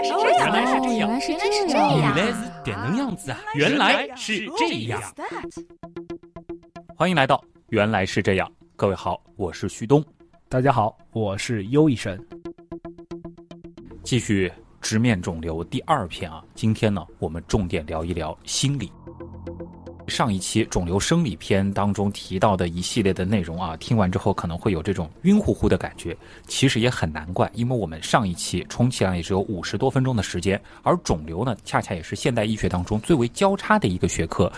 来是这样，原来是这样，原来是这这样，原来是点能样子啊！原来是这样。欢迎来到《原来是这样》，各位好，我是旭东，大家好，我是优医生。继续直面肿瘤第二篇啊。今天呢，我们重点聊一聊心理。上一期肿瘤生理篇当中提到的一系列的内容啊，听完之后可能会有这种晕乎乎的感觉。其实也很难怪，因为我们上一期充其量也只有五十多分钟的时间，而肿瘤呢，恰恰也是现代医学当中最为交叉的一个学科。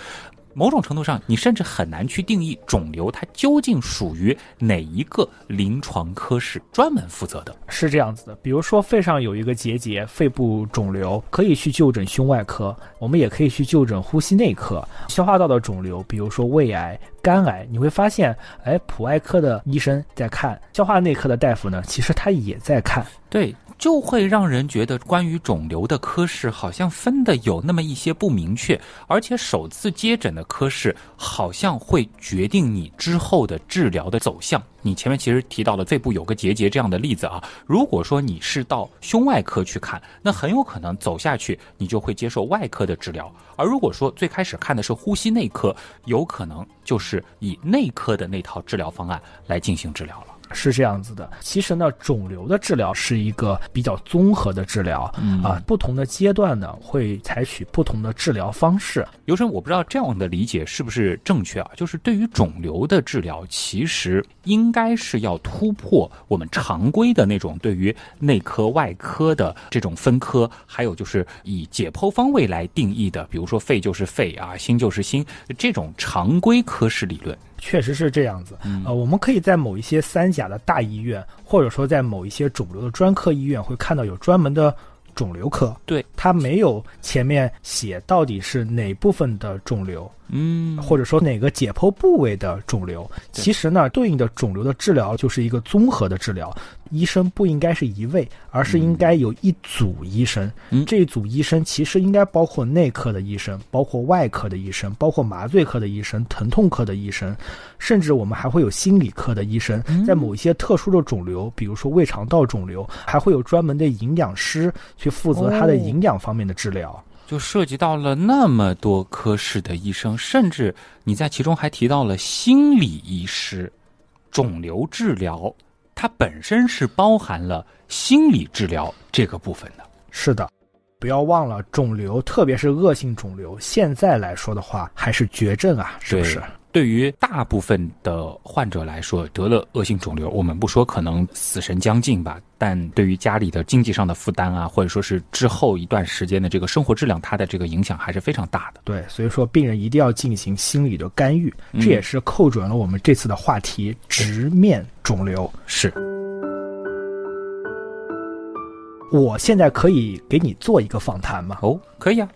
某种程度上，你甚至很难去定义肿瘤它究竟属于哪一个临床科室专门负责的。是这样子的，比如说肺上有一个结节，肺部肿瘤，可以去就诊胸外科，我们也可以去就诊呼吸内科。消化道的肿瘤，比如说胃癌、肝癌，你会发现，哎，普外科的医生在看，消化内科的大夫呢，其实他也在看。对，就会让人觉得关于肿瘤的科室好像分的有那么一些不明确，而且首次接诊的科室好像会决定你之后的治疗的走向。你前面其实提到了肺部有个结节这样的例子啊，如果说你是到胸外科去看，那很有可能走下去你就会接受外科的治疗；而如果说最开始看的是呼吸内科，有可能就是以内科的那套治疗方案来进行治疗了。是这样子的，其实呢，肿瘤的治疗是一个比较综合的治疗，嗯啊，不同的阶段呢会采取不同的治疗方式。刘生，我不知道这样的理解是不是正确啊？就是对于肿瘤的治疗，其实应该是要突破我们常规的那种对于内科、外科的这种分科，还有就是以解剖方位来定义的，比如说肺就是肺啊，心就是心这种常规科室理论。确实是这样子，嗯呃，我们可以在某一些三甲的大医院，或者说在某一些肿瘤的专科医院，会看到有专门的肿瘤科。对，它没有前面写到底是哪部分的肿瘤，嗯，或者说哪个解剖部位的肿瘤。其实呢，对应的肿瘤的治疗就是一个综合的治疗。医生不应该是一位，而是应该有一组医生。嗯这一组医生其实应该包括内科的医生，包括外科的医生，包括麻醉科的医生、疼痛科的医生，甚至我们还会有心理科的医生。嗯在某一些特殊的肿瘤，比如说胃肠道肿瘤，还会有专门的营养师去负责它的哦营养方面的治疗。就涉及到了那么多科室的医生，甚至你在其中还提到了心理医师，肿瘤治疗它本身是包含了心理治疗这个部分的。是的，不要忘了肿瘤，特别是恶性肿瘤，现在来说的话还是绝症啊，是不是？对于大部分的患者来说，得了恶性肿瘤，我们不说可能死神将近吧，但对于家里的经济上的负担啊，或者说是之后一段时间的这个生活质量，它的这个影响还是非常大的。对，所以说病人一定要进行心理的干预，嗯这也是扣准了我们这次的话题：直面肿瘤。是，我现在可以给你做一个访谈吗？哦，可以啊，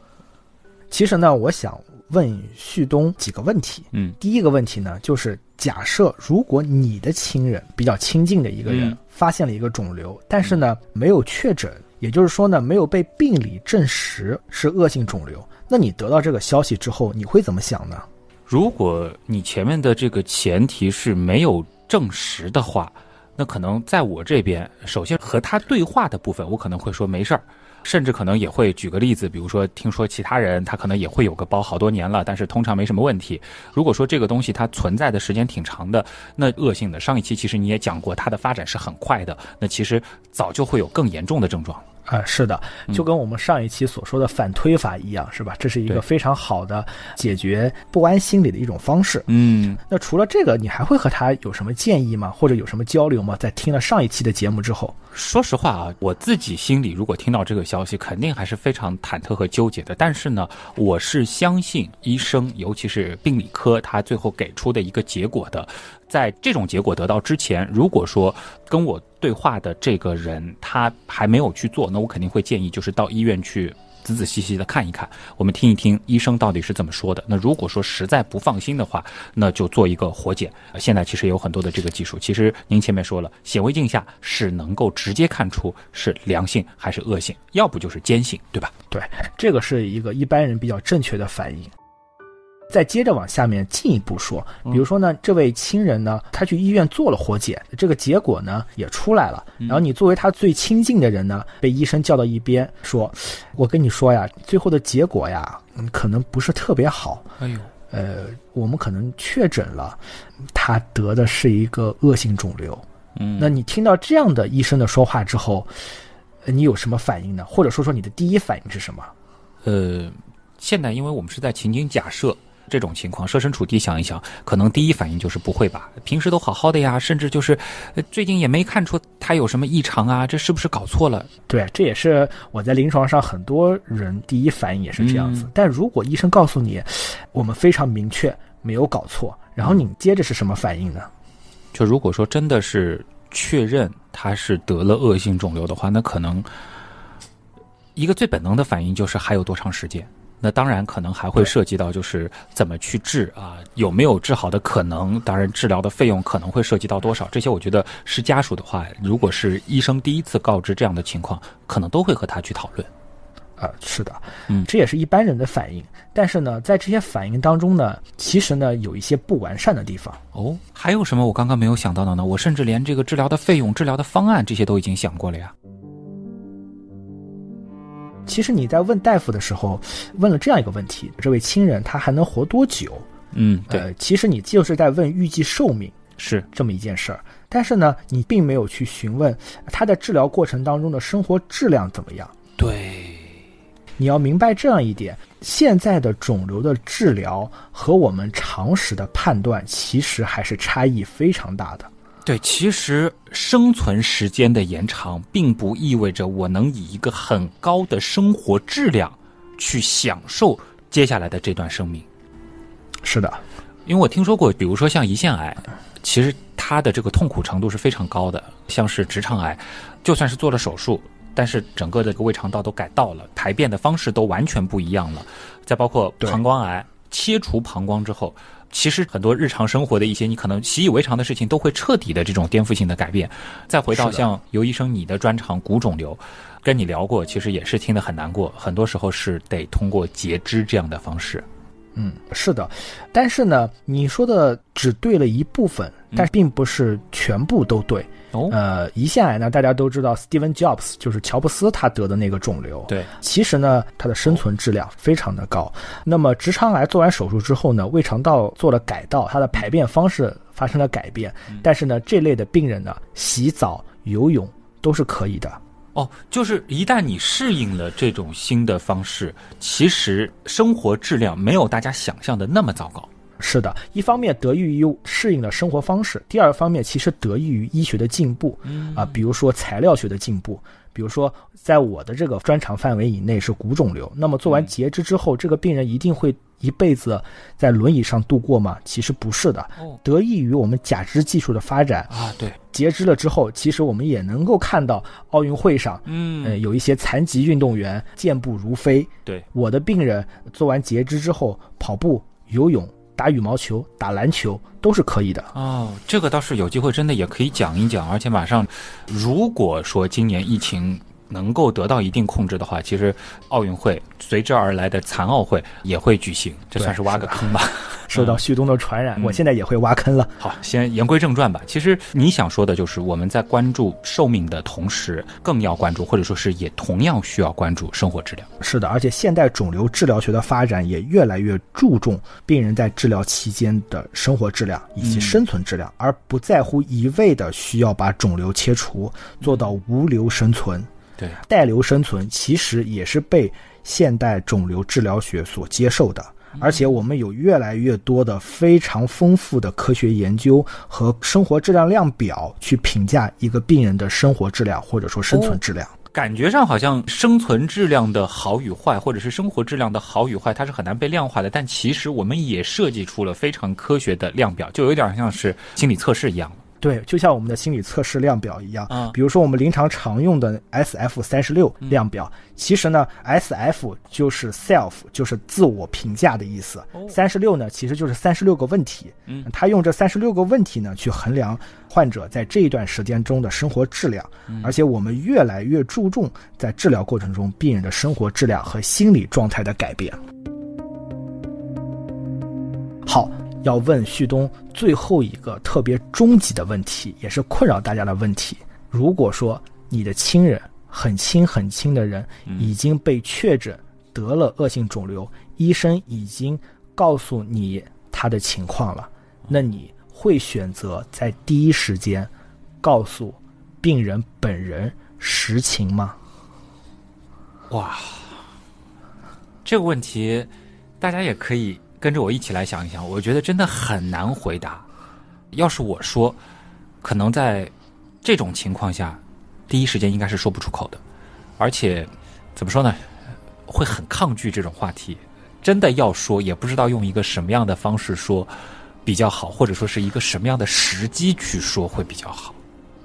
其实呢，我想问旭东几个问题。嗯第一个问题呢，就是假设如果你的亲人比较亲近的一个人、嗯发现了一个肿瘤，但是呢没有确诊，也就是说呢没有被病理证实是恶性肿瘤，那你得到这个消息之后，你会怎么想呢？如果你前面的这个前提是没有证实的话，那可能在我这边，首先和他对话的部分，我可能会说没事儿，甚至可能也会举个例子，比如说听说其他人他可能也会有个包好多年了，但是通常没什么问题。如果说这个东西它存在的时间挺长的，那恶性的上一期其实你也讲过，它的发展是很快的，那其实早就会有更严重的症状。啊、是的，就跟我们上一期所说的反推法一样，是吧？这是一个非常好的解决不安心理的一种方式。嗯，那除了这个，你还会和他有什么建议吗？或者有什么交流吗？在听了上一期的节目之后，说实话啊，我自己心里如果听到这个消息，肯定还是非常忐忑和纠结的。但是呢，我是相信医生，尤其是病理科，他最后给出的一个结果的。在这种结果得到之前，如果说跟我对话的这个人他还没有去做，那我肯定会建议就是到医院去仔仔细细的看一看，我们听一听医生到底是怎么说的。那如果说实在不放心的话，那就做一个活检。现在其实有很多的这个技术，其实您前面说了，显微镜下是能够直接看出是良性还是恶性，要不就是坚性，对吧？对，这个是一个一般人比较正确的反应。再接着往下面进一步说，比如说呢，这位亲人呢，他去医院做了活检，这个结果呢也出来了。然后你作为他最亲近的人呢，被医生叫到一边说：“我跟你说呀，最后的结果呀，可能不是特别好。哎呦，呃，我们可能确诊了，他得的是一个恶性肿瘤。嗯，那你听到这样的医生的说话之后，呃你有什么反应呢？或者说说你的第一反应是什么？呃，现在因为我们是在情景假设。这种情况，设身处地想一想，可能第一反应就是不会吧？平时都好好的呀，甚至就是，呃最近也没看出他有什么异常啊，这是不是搞错了？对，这也是我在临床上很多人第一反应也是这样子。嗯但如果医生告诉你，我们非常明确没有搞错，然后你接着是什么反应呢？就如果说真的是确认他是得了恶性肿瘤的话，那可能一个最本能的反应就是还有多长时间。那当然可能还会涉及到就是怎么去治啊，有没有治好的可能？当然治疗的费用可能会涉及到多少？这些我觉得是家属的话，如果是医生第一次告知这样的情况，可能都会和他去讨论。啊，是的，嗯这也是一般人的反应。但是呢，在这些反应当中呢，其实呢有一些不完善的地方。哦，还有什么我刚刚没有想到的呢？我甚至连这个治疗的费用、治疗的方案这些都已经想过了呀。其实你在问大夫的时候，问了这样一个问题：这位亲人他还能活多久？嗯，对，呃，其实你就是在问预计寿命是这么一件事儿。但是呢，你并没有去询问他在治疗过程当中的生活质量怎么样。对。你要明白这样一点：现在的肿瘤的治疗和我们常识的判断，其实还是差异非常大的。对，其实生存时间的延长，并不意味着我能以一个很高的生活质量去享受接下来的这段生命。是的，因为我听说过，比如说像胰腺癌，其实它的这个痛苦程度是非常高的。像是直肠癌，就算是做了手术，但是整个的这个胃肠道都改道了，排便的方式都完全不一样了。再包括膀胱癌，切除膀胱之后，其实很多日常生活的一些你可能习以为常的事情，都会彻底的这种颠覆性的改变。再回到像尤医生你的专长骨肿瘤，跟你聊过，其实也是听得很难过，很多时候是得通过截肢这样的方式。嗯，是的，但是呢，你说的只对了一部分，但并不是全部都对。哦，呃，胰腺癌呢，大家都知道，Steven Jobs 就是乔布斯他得的那个肿瘤。对，其实呢，他的生存质量非常的高。那么直肠癌做完手术之后呢，胃肠道做了改道，它的排便方式发生了改变。但是呢，这类的病人呢，洗澡、游泳都是可以的。哦，就是一旦你适应了这种新的方式，其实生活质量没有大家想象的那么糟糕。是的，一方面得益于适应了生活方式，第二方面其实得益于医学的进步，啊，比如说材料学的进步，比如说在我的这个专长范围以内是骨肿瘤，那么做完截肢之后，这个病人一定会一辈子在轮椅上度过吗？其实不是的，哦得益于我们假肢技术的发展，啊，对，截肢了之后，其实我们也能够看到奥运会上，嗯呃，有一些残疾运动员健步如飞。对，我的病人做完截肢之后，跑步、游泳、打羽毛球、打篮球都是可以的。哦，这个倒是有机会，真的也可以讲一讲。而且马上，如果说今年疫情能够得到一定控制的话，其实奥运会随之而来的残奥会也会举行，这算是挖个坑吧。受到旭东的传染，嗯我现在也会挖坑了。好，先言归正传吧。其实你想说的就是，我们在关注寿命的同时，更要关注，或者说是也同样需要关注生活质量。是的，而且现代肿瘤治疗学的发展也越来越注重病人在治疗期间的生活质量以及嗯生存质量，而不在乎一味的需要把肿瘤切除，做到无瘤生存。对，带瘤生存其实也是被现代肿瘤治疗学所接受的。而且我们有越来越多的非常丰富的科学研究和生活质量量表去评价一个病人的生活质量或者说生存质量。感觉上好像生存质量的好与坏，或者是生活质量的好与坏，它是很难被量化的。但其实我们也设计出了非常科学的量表，就有点像是心理测试一样了。对，就像我们的心理测试量表一样，嗯比如说我们临床常用的 S F 三十六量表，其实呢，S F 就是 self，就是自我评价的意思。三十六呢，其实就是三十六个问题。嗯，他用这三十六个问题呢，去衡量患者在这一段时间中的生活质量。而且我们越来越注重在治疗过程中病人的生活质量和心理状态的改变。好，要问旭东最后一个特别终极的问题，也是困扰大家的问题。如果说你的亲人很亲很亲的人已经被确诊得了恶性肿瘤，医生已经告诉你他的情况了，那你会选择在第一时间告诉病人本人实情吗？哇，这个问题大家也可以跟着我一起来想一想。我觉得真的很难回答。要是我说，可能在这种情况下，第一时间应该是说不出口的，而且怎么说呢，会很抗拒这种话题。真的要说，也不知道用一个什么样的方式说比较好，或者说是一个什么样的时机去说会比较好。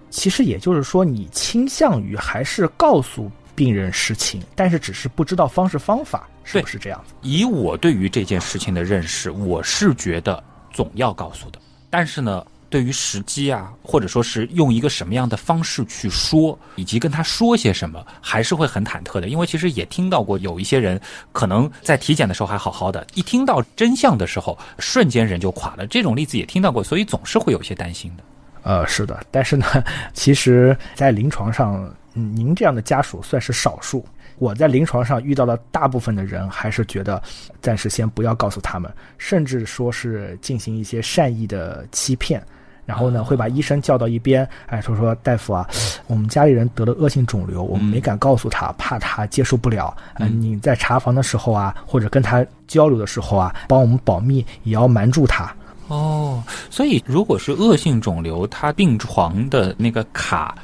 其实也就是说，你倾向于还是告诉。病人实情，但是只是不知道方式方法，是不是这样子？以我对于这件事情的认识，我是觉得总要告诉的。但是呢，对于时机啊，或者说是用一个什么样的方式去说，以及跟他说些什么，还是会很忐忑的。因为其实也听到过有一些人，可能在体检的时候还好好的，一听到真相的时候，瞬间人就垮了。这种例子也听到过，所以总是会有些担心的。呃，是的，但是呢，其实，在临床上。您这样的家属算是少数。我在临床上遇到的大部分的人，还是觉得暂时先不要告诉他们，甚至说是进行一些善意的欺骗，然后呢，会把医生叫到一边，哎，说说大夫啊，我们家里人得了恶性肿瘤，我们没敢告诉他，怕他接受不了。嗯，你在查房的时候啊，或者跟他交流的时候啊，帮我们保密，也要瞒住他。哦，所以如果是恶性肿瘤，他病床的那个卡，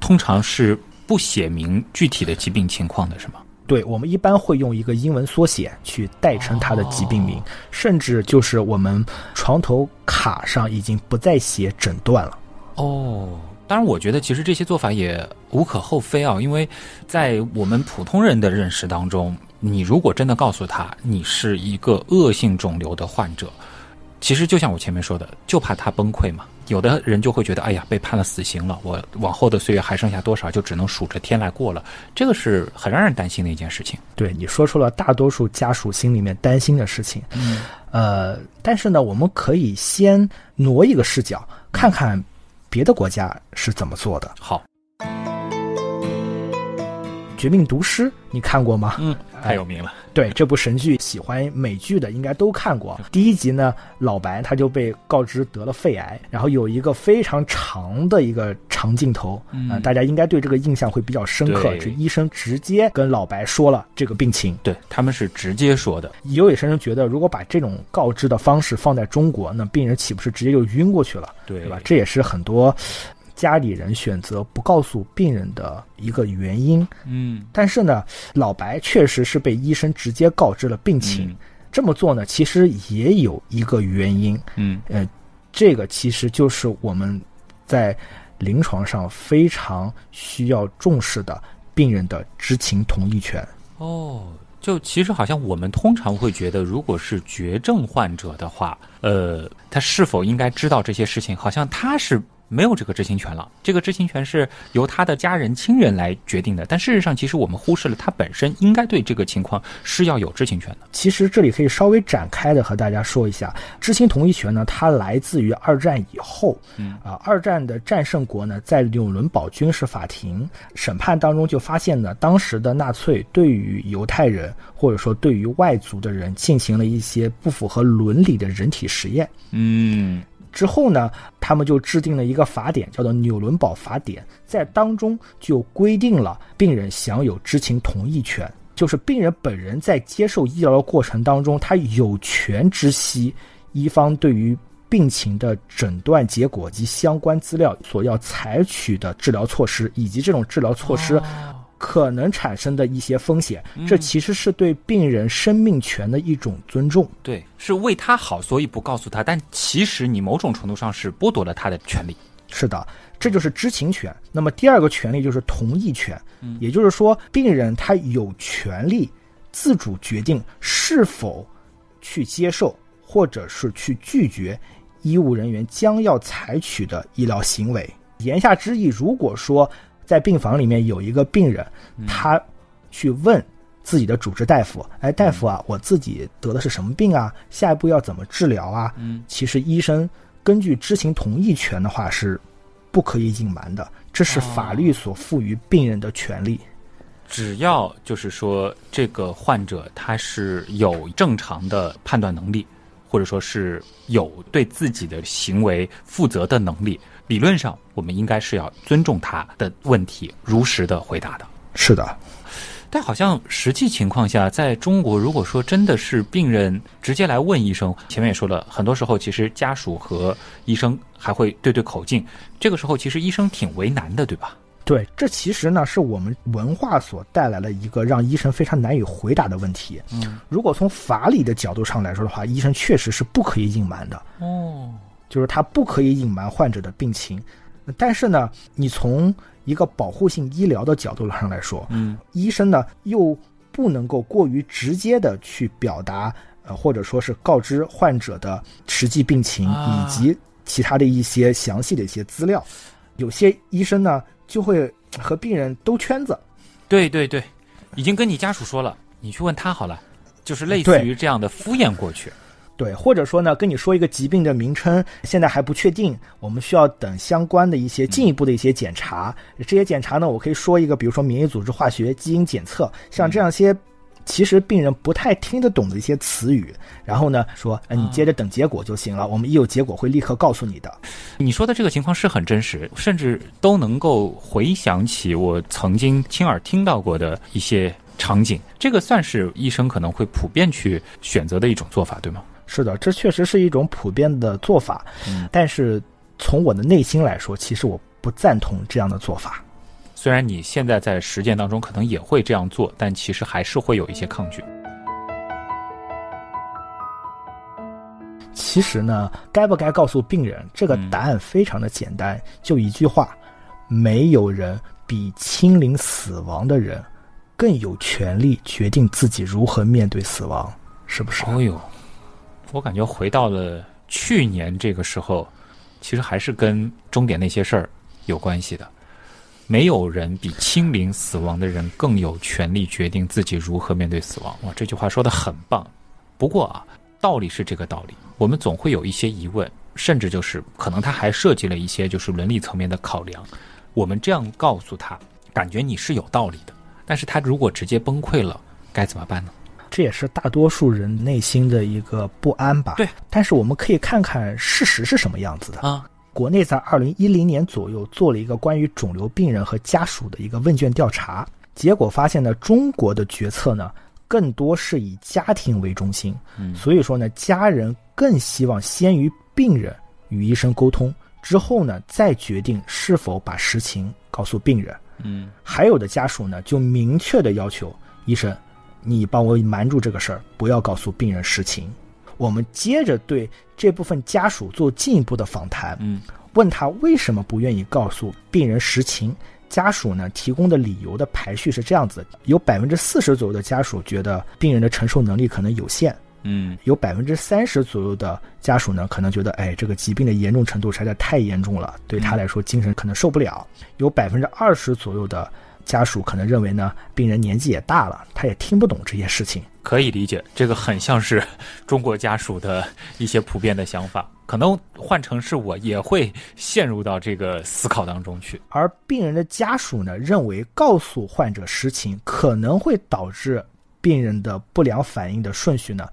通常是。不写明具体的疾病情况的是吗？对，我们一般会用一个英文缩写去代称它的疾病名，甚至就是我们床头卡上已经不再写诊断了。哦，当然，我觉得其实这些做法也无可厚非啊，因为在我们普通人的认识当中，你如果真的告诉他你是一个恶性肿瘤的患者。其实就像我前面说的，就怕他崩溃嘛。有的人就会觉得，哎呀，被判了死刑了，我往后的岁月还剩下多少，就只能数着天来过了。这个是很让人担心的一件事情。对你说出了大多数家属心里面担心的事情。嗯，呃，但是呢，我们可以先挪一个视角，看看别的国家是怎么做的。好，《绝命毒师》你看过吗？嗯。太有名了，对这部神剧，喜欢美剧的应该都看过。第一集呢，老白他就被告知得了肺癌，然后有一个非常长的一个长镜头，啊，大家应该对这个印象会比较深刻。这医生直接跟老白说了这个病情，对他们是直接说的。有野先生觉得，如果把这种告知的方式放在中国，那病人岂不是直接就晕过去了？对，对吧？这也是很多。家里人选择不告诉病人的一个原因，嗯，但是呢，老白确实是被医生直接告知了病情。这么做呢，其实也有一个原因，嗯，呃，这个其实就是我们在临床上非常需要重视的病人的知情同意权。哦，就其实好像我们通常会觉得，如果是绝症患者的话，呃，他是否应该知道这些事情，好像他是。没有这个知情权了，这个知情权是由他的家人亲人来决定的。但事实上，其实我们忽视了他本身应该对这个情况是要有知情权的。其实这里可以稍微展开的和大家说一下，知情同意权呢，它来自于二战以后。嗯啊，二战的战胜国呢，在纽伦堡军事法庭审判当中就发现呢，当时的纳粹对于犹太人或者说对于外族的人进行了一些不符合伦理的人体实验。嗯。之后呢，他们就制定了一个法典，叫做《纽伦堡法典》，在当中就规定了病人享有知情同意权，就是病人本人在接受医疗的过程当中，他有权知悉医方对于病情的诊断结果及相关资料所要采取的治疗措施，以及这种治疗措施。可能产生的一些风险，这其实是对病人生命权的一种尊重。对，是为他好，所以不告诉他。但其实你某种程度上是剥夺了他的权利。是的，这就是知情权。那么第二个权利就是同意权，也就是说，病人他有权利自主决定是否去接受，或者是去拒绝医务人员将要采取的医疗行为。言下之意，如果说。在病房里面有一个病人，他去问自己的主治大夫，哎，大夫啊，我自己得的是什么病啊？下一步要怎么治疗啊？嗯，其实医生根据知情同意权的话是不可以隐瞒的，这是法律所赋予病人的权利。只要就是说这个患者他是有正常的判断能力，或者说是有对自己的行为负责的能力，理论上我们应该是要尊重他的问题，如实的回答的。是的，但好像实际情况下，在中国，如果说真的是病人直接来问医生，前面也说了，很多时候其实家属和医生还会对对口径，这个时候其实医生挺为难的，对吧？对，这其实呢是我们文化所带来的一个让医生非常难以回答的问题。嗯，如果从法理的角度上来说的话，医生确实是不可以隐瞒的，哦，就是他不可以隐瞒患者的病情。但是呢，你从一个保护性医疗的角度上来说，嗯，医生呢又不能够过于直接的去表达，呃，或者说是告知患者的实际病情啊以及其他的一些详细的一些资料。有些医生呢就会和病人兜圈子，对对对，已经跟你家属说了，你去问他好了，就是类似于这样的敷衍过去。对，或者说呢，跟你说一个疾病的名称，现在还不确定，我们需要等相关的一些进一步的一些检查。这些检查呢，我可以说一个，比如说免疫组织化学、基因检测，像这样些。其实病人不太听得懂的一些词语，然后呢说，呃，你接着等结果就行了，我们一有结果会立刻告诉你的。你说的这个情况是很真实，甚至都能够回想起我曾经亲耳听到过的一些场景。这个算是医生可能会普遍去选择的一种做法，对吗？是的，这确实是一种普遍的做法，嗯但是从我的内心来说，其实我不赞同这样的做法。虽然你现在在实践当中可能也会这样做，但其实还是会有一些抗拒。其实呢，该不该告诉病人，这个答案非常的简单，就一句话：没有人比亲临死亡的人更有权利决定自己如何面对死亡，是不是？哦呦，我感觉回到了去年这个时候，其实还是跟终点那些事儿有关系的。没有人比亲临死亡的人更有权利决定自己如何面对死亡。哇，这句话说的很棒。不过啊，道理是这个道理，我们总会有一些疑问，甚至就是可能他还涉及了一些就是伦理层面的考量。我们这样告诉他，感觉你是有道理的，但是他如果直接崩溃了，该怎么办呢？这也是大多数人内心的一个不安吧。对，但是我们可以看看事实是什么样子的。啊，国内在二零一零年左右做了一个关于肿瘤病人和家属的一个问卷调查，结果发现呢，中国的决策呢更多是以家庭为中心，嗯所以说呢，家人更希望先于病人与医生沟通，之后呢再决定是否把实情告诉病人。嗯还有的家属呢就明确的要求医生，你帮我瞒住这个事儿，不要告诉病人实情。我们接着对这部分家属做进一步的访谈，嗯问他为什么不愿意告诉病人实情。家属呢提供的理由的排序是这样子：有百分之四十左右的家属觉得病人的承受能力可能有限，嗯有百分之三十左右的家属呢可能觉得，哎，这个疾病的严重程度实在太严重了，对他来说精神可能受不了。有百分之二十左右的家属可能认为呢，病人年纪也大了，他也听不懂这些事情。可以理解，这个很像是 中国家属的一些普遍的想法。可能换成是我，也会陷入到这个思考当中去。而病人的家属呢，认为告诉患者实情可能会导致病人的不良反应的顺序呢，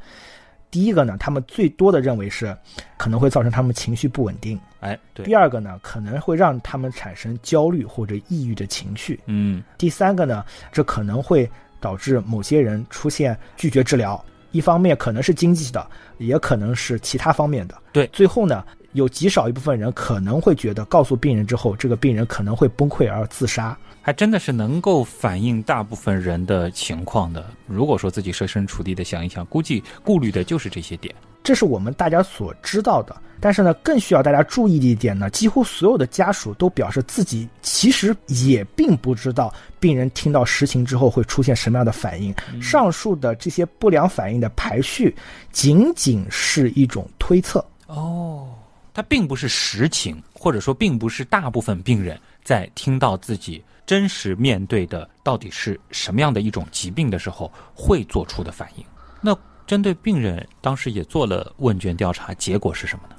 第一个呢，他们最多的认为是可能会造成他们情绪不稳定；哎，对，第二个呢，可能会让他们产生焦虑或者抑郁的情绪；嗯第三个呢，这可能会导致某些人出现拒绝治疗。一方面可能是经济的，也可能是其他方面的。对最后呢，有极少一部分人可能会觉得告诉病人之后，这个病人可能会崩溃而自杀。还真的是能够反映大部分人的情况的。如果说自己设身处地的想一想，估计顾虑的就是这些点。这是我们大家所知道的，但是呢，更需要大家注意的一点呢，几乎所有的家属都表示自己其实也并不知道病人听到实情之后会出现什么样的反应。上述的这些不良反应的排序，仅仅是一种推测。哦，它并不是实情，或者说并不是大部分病人在听到自己真实面对的到底是什么样的一种疾病的时候会做出的反应。那针对病人，当时也做了问卷调查，结果是什么呢？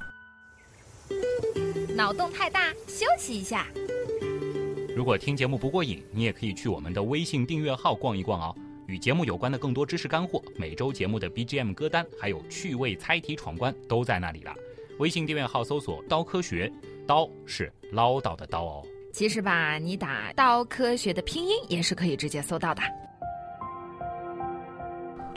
脑洞太大，休息一下。如果听节目不过瘾，你也可以去我们的微信订阅号逛一逛哦。与节目有关的更多知识干货，每周节目的 BGM 歌单，还有趣味猜题闯关都在那里了。微信订阅号搜索“刀科学”，刀是唠叨的刀哦。其实吧，你打“刀科学”的拼音也是可以直接搜到的。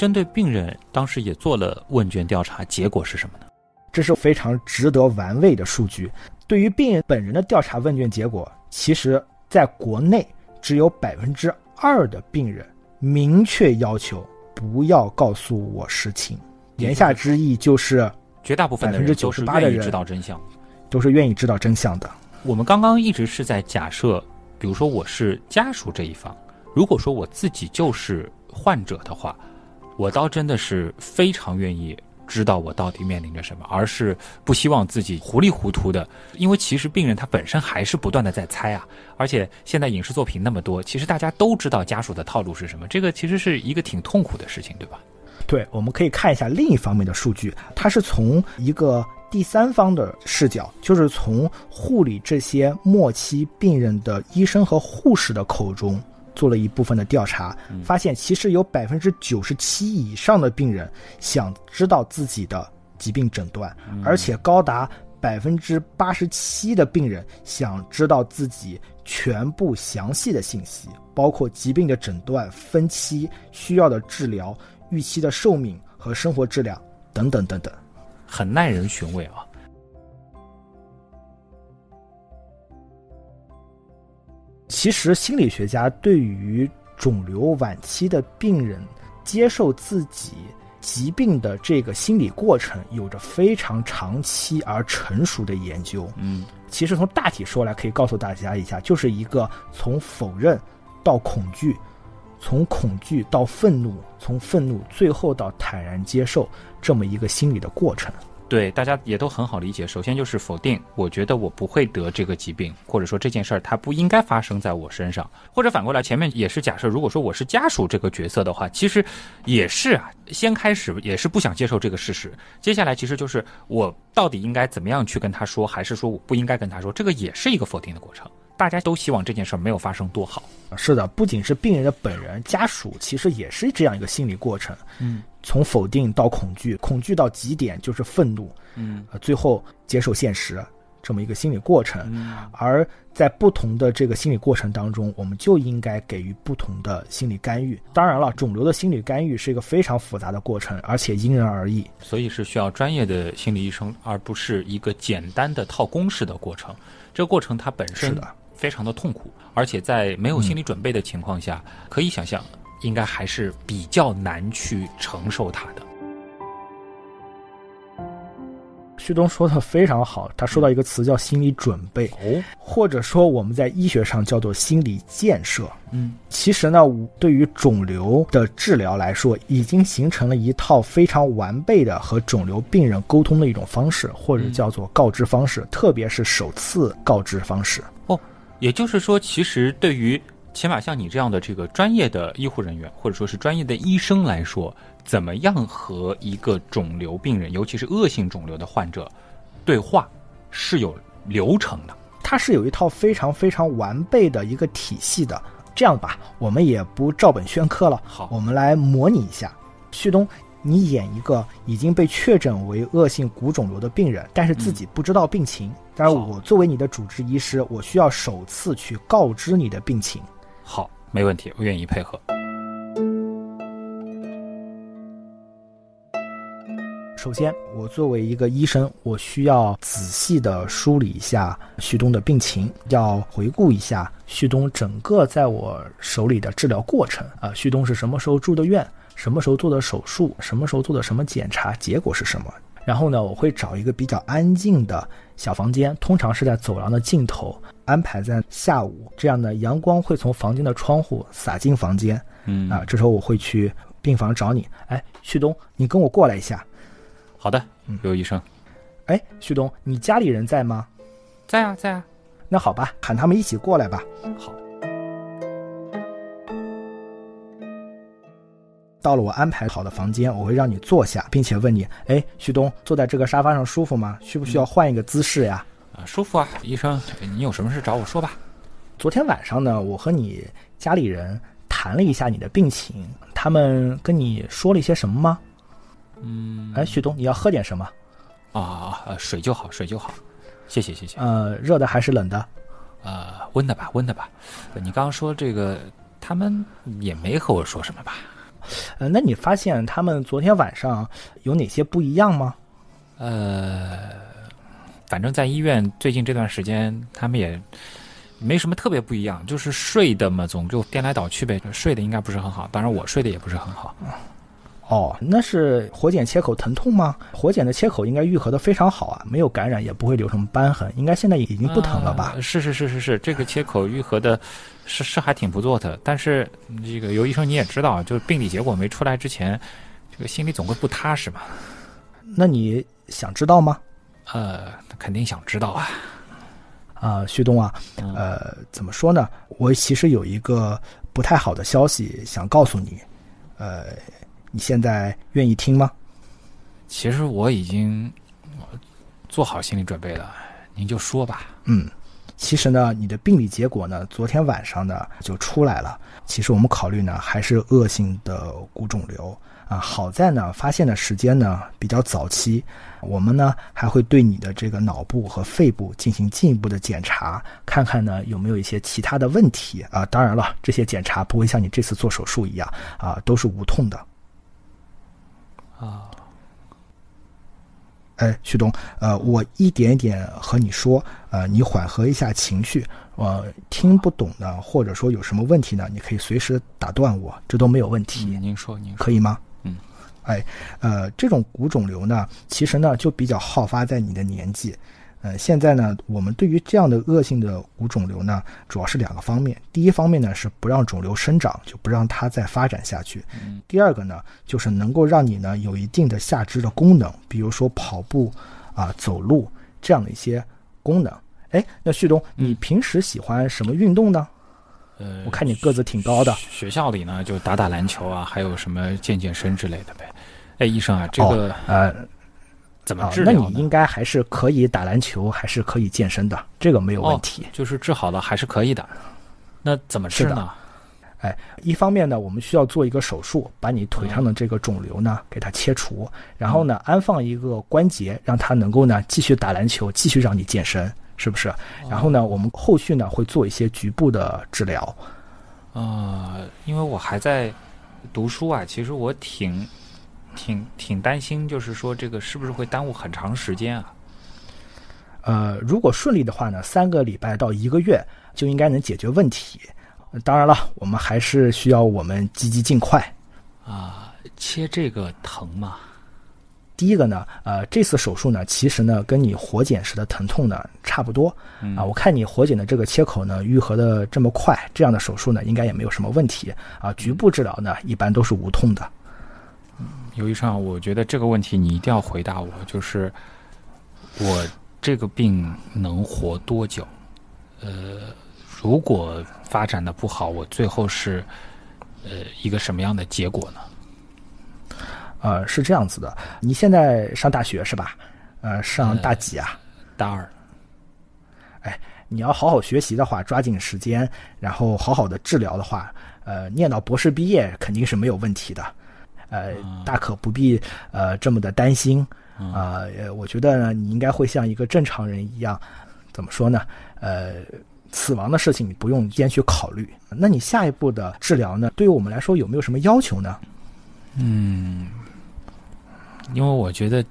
针对病人，当时也做了问卷调查，结果是什么呢？这是非常值得玩味的数据。对于病人本人的调查问卷结果，其实在国内只有百分之二的病人。明确要求不要告诉我实情，言下之意就是绝大部分百分之九十八的人知道真相，都是愿意知道真相的。我们刚刚一直是在假设，比如说我是家属这一方，如果说我自己就是患者的话，我倒真的是非常愿意。知道我到底面临着什么，而是不希望自己糊里糊涂的，因为其实病人他本身还是不断的在猜啊，而且现在影视作品那么多，其实大家都知道家属的套路是什么，这个其实是一个挺痛苦的事情，对吧？对，我们可以看一下另一方面的数据，它是从一个第三方的视角，就是从护理这些末期病人的医生和护士的口中。做了一部分的调查，发现其实有百分之九十七以上的病人想知道自己的疾病诊断，而且高达百分之八十七的病人想知道自己全部详细的信息，包括疾病的诊断、分期需要的治疗、预期的寿命和生活质量等等等等，很耐人寻味啊。其实，心理学家对于肿瘤晚期的病人接受自己疾病的这个心理过程，有着非常长期而成熟的研究。嗯，其实从大体说来，可以告诉大家一下，就是一个从否认到恐惧，从恐惧到愤怒，从愤怒最后到坦然接受这么一个心理的过程。对，大家也都很好理解。首先就是否定，我觉得我不会得这个疾病，或者说这件事儿它不应该发生在我身上，或者反过来，前面也是假设，如果说我是家属这个角色的话，其实也是啊，先开始也是不想接受这个事实，接下来其实就是我到底应该怎么样去跟他说，还是说我不应该跟他说，这个也是一个否定的过程。大家都希望这件事儿没有发生多好。是的，不仅是病人的本人，家属其实也是这样一个心理过程。嗯，从否定到恐惧，恐惧到极点就是愤怒。嗯，呃，最后接受现实，这么一个心理过程。嗯，而在不同的这个心理过程当中，我们就应该给予不同的心理干预。当然了，肿瘤的心理干预是一个非常复杂的过程，而且因人而异，所以是需要专业的心理医生，而不是一个简单的套公式的过程。这个过程它本身是的。非常的痛苦，而且在没有心理准备的情况下，可以想象，应该还是比较难去承受它的。旭东说的非常好，他说到一个词叫心理准备，哦，或者说我们在医学上叫做心理建设。嗯，其实呢，对于肿瘤的治疗来说，已经形成了一套非常完备的和肿瘤病人沟通的一种方式，或者叫做告知方式，特别是首次告知方式。哦，也就是说，其实对于起码像你这样的这个专业的医护人员，或者说是专业的医生来说，怎么样和一个肿瘤病人，尤其是恶性肿瘤的患者对话，是有流程的。它是有一套非常非常完备的一个体系的。这样吧，我们也不照本宣科了，好，我们来模拟一下。旭东，你演一个已经被确诊为恶性骨肿瘤的病人，但是自己不知道病情。但是我作为你的主治医师，我需要首次去告知你的病情。好，没问题，我愿意配合。首先，我作为一个医生，我需要仔细的梳理一下旭东的病情，要回顾一下旭东整个在我手里的治疗过程啊。旭东是什么时候住的院？什么时候做的手术？什么时候做的什么检查？结果是什么？然后呢，我会找一个比较安静的小房间，通常是在走廊的尽头，安排在下午，这样呢，阳光会从房间的窗户洒进房间。嗯啊，这时候我会去病房找你。哎，旭东，你跟我过来一下。好的，刘医生。哎，旭东，你家里人在吗？在啊，在啊。那好吧，喊他们一起过来吧。好。到了我安排好的房间，我会让你坐下，并且问你：哎，旭东，坐在这个沙发上舒服吗？需不需要换一个姿势呀？啊，舒服啊，医生，你有什么事找我说吧。昨天晚上呢，我和你家里人谈了一下你的病情，他们跟你说了一些什么吗？嗯，哎，旭东，你要喝点什么？啊，呃，水就好，水就好，谢谢谢谢。呃，热的还是冷的？呃，温的吧，温的吧。你刚刚说这个，他们也没和我说什么吧？呃，那你发现他们昨天晚上有哪些不一样吗？呃，反正在医院最近这段时间，他们也没什么特别不一样，就是睡的嘛，总就颠来倒去呗，睡的应该不是很好。当然，我睡的也不是很好。哦，那是活检切口疼痛吗？活检的切口应该愈合的非常好啊，没有感染，也不会留什么斑痕，应该现在已经不疼了吧？是是是是是，这个切口愈合的是是还挺不错的。但是这个尤医生你也知道，就是病理结果没出来之前，这个心里总会不踏实嘛。那你想知道吗？呃，肯定想知道啊。啊，旭东啊，呃，怎么说呢？我其实有一个不太好的消息想告诉你，呃。你现在愿意听吗？其实我已经做好心理准备了，您就说吧。嗯，其实呢，你的病理结果呢，昨天晚上呢就出来了。其实我们考虑呢，还是恶性的骨肿瘤啊。好在呢，发现的时间呢比较早期。我们呢还会对你的这个脑部和肺部进行进一步的检查，看看呢有没有一些其他的问题啊。当然了，这些检查不会像你这次做手术一样啊，都是无痛的。啊，哎，旭东，呃，我一点一点和你说，呃，你缓和一下情绪，呃，听不懂的或者说有什么问题呢，你可以随时打断我，这都没有问题。您说，您可以吗？嗯，哎，呃，这种骨肿瘤呢，其实呢就比较好发在你的年纪。呃，现在呢，我们对于这样的恶性的骨肿瘤呢，主要是两个方面。第一方面呢，是不让肿瘤生长，就不让它再发展下去。第二个呢，就是能够让你呢有一定的下肢的功能，比如说跑步啊、走路这样的一些功能。哎，那旭东，你平时喜欢什么运动呢？呃，我看你个子挺高的。学校里呢，就打打篮球啊，还有什么健健身之类的呗。哎，医生啊，这个呃。怎么治疗？那你应该还是可以打篮球，还是可以健身的，这个没有问题。就是治好了还是可以的。那怎么治呢？哎，一方面呢，我们需要做一个手术，把你腿上的这个肿瘤呢给它切除，然后呢安放一个关节，让它能够呢继续打篮球，继续让你健身，是不是？然后呢，我们后续呢会做一些局部的治疗。啊，因为我还在读书啊，其实我挺。挺挺担心，就是说这个是不是会耽误很长时间啊？呃，如果顺利的话呢，三个礼拜到一个月就应该能解决问题。当然了，我们还是需要我们积极尽快。啊，切这个疼吗？第一个呢，呃，这次手术呢，其实呢跟你活检时的疼痛呢差不多。啊，我看你活检的这个切口呢愈合的这么快，这样的手术呢应该也没有什么问题。啊，局部治疗呢一般都是无痛的。尤医生，我觉得这个问题你一定要回答我，就是我这个病能活多久？呃，如果发展的不好，我最后是呃一个什么样的结果呢？呃，是这样子的，你现在上大学是吧？呃，上大几啊？大二。哎，你要好好学习的话，抓紧时间，然后好好的治疗的话，呃，念到博士毕业肯定是没有问题的。呃，大可不必呃这么的担心啊。呃，我觉得呢，你应该会像一个正常人一样，怎么说呢？呃，死亡的事情你不用先去考虑。那你下一步的治疗呢？对于我们来说有没有什么要求呢？嗯，因为我觉得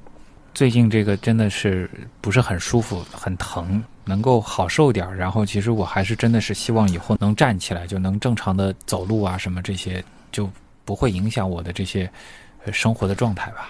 最近这个真的是不是很舒服，很疼，能够好受点儿。然后其实我还是真的是希望以后能站起来，就能正常的走路啊，什么这些就。不会影响我的这些生活的状态吧？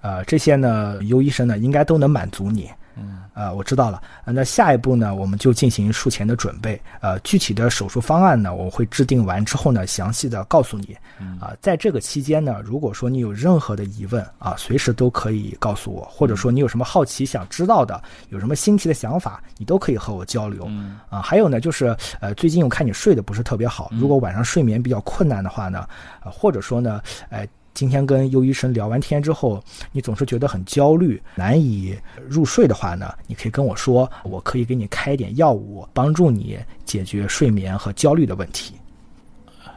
呃，这些呢，尤医生呢应该都能满足你嗯，呃，我知道了。那下一步呢，我们就进行术前的准备。呃，具体的手术方案呢，我会制定完之后呢，详细的告诉你。啊，在这个期间呢，如果说你有任何的疑问啊，随时都可以告诉我，或者说你有什么好奇想知道的，有什么新奇的想法，你都可以和我交流。啊，还有呢，就是呃，最近我看你睡得不是特别好，如果晚上睡眠比较困难的话呢，呃，或者说呢，哎。今天跟优医生聊完天之后，你总是觉得很焦虑，难以入睡的话呢，你可以跟我说，我可以给你开一点药物，帮助你解决睡眠和焦虑的问题。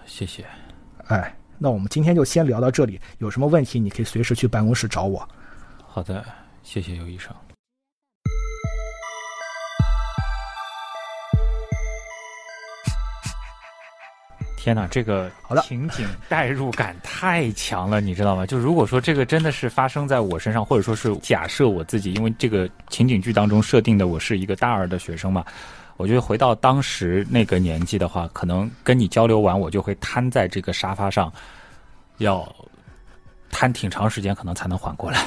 谢谢。哎，那我们今天就先聊到这里，有什么问题你可以随时去办公室找我。好的，谢谢尤医生。天哪，这个情景代入感太强了，你知道吗？就如果说这个真的是发生在我身上，或者说是假设我自己，因为这个情景剧当中设定的我是一个大二的学生嘛，我觉得回到当时那个年纪的话，可能跟你交流完，我就会瘫在这个沙发上，要瘫挺长时间，可能才能缓过来。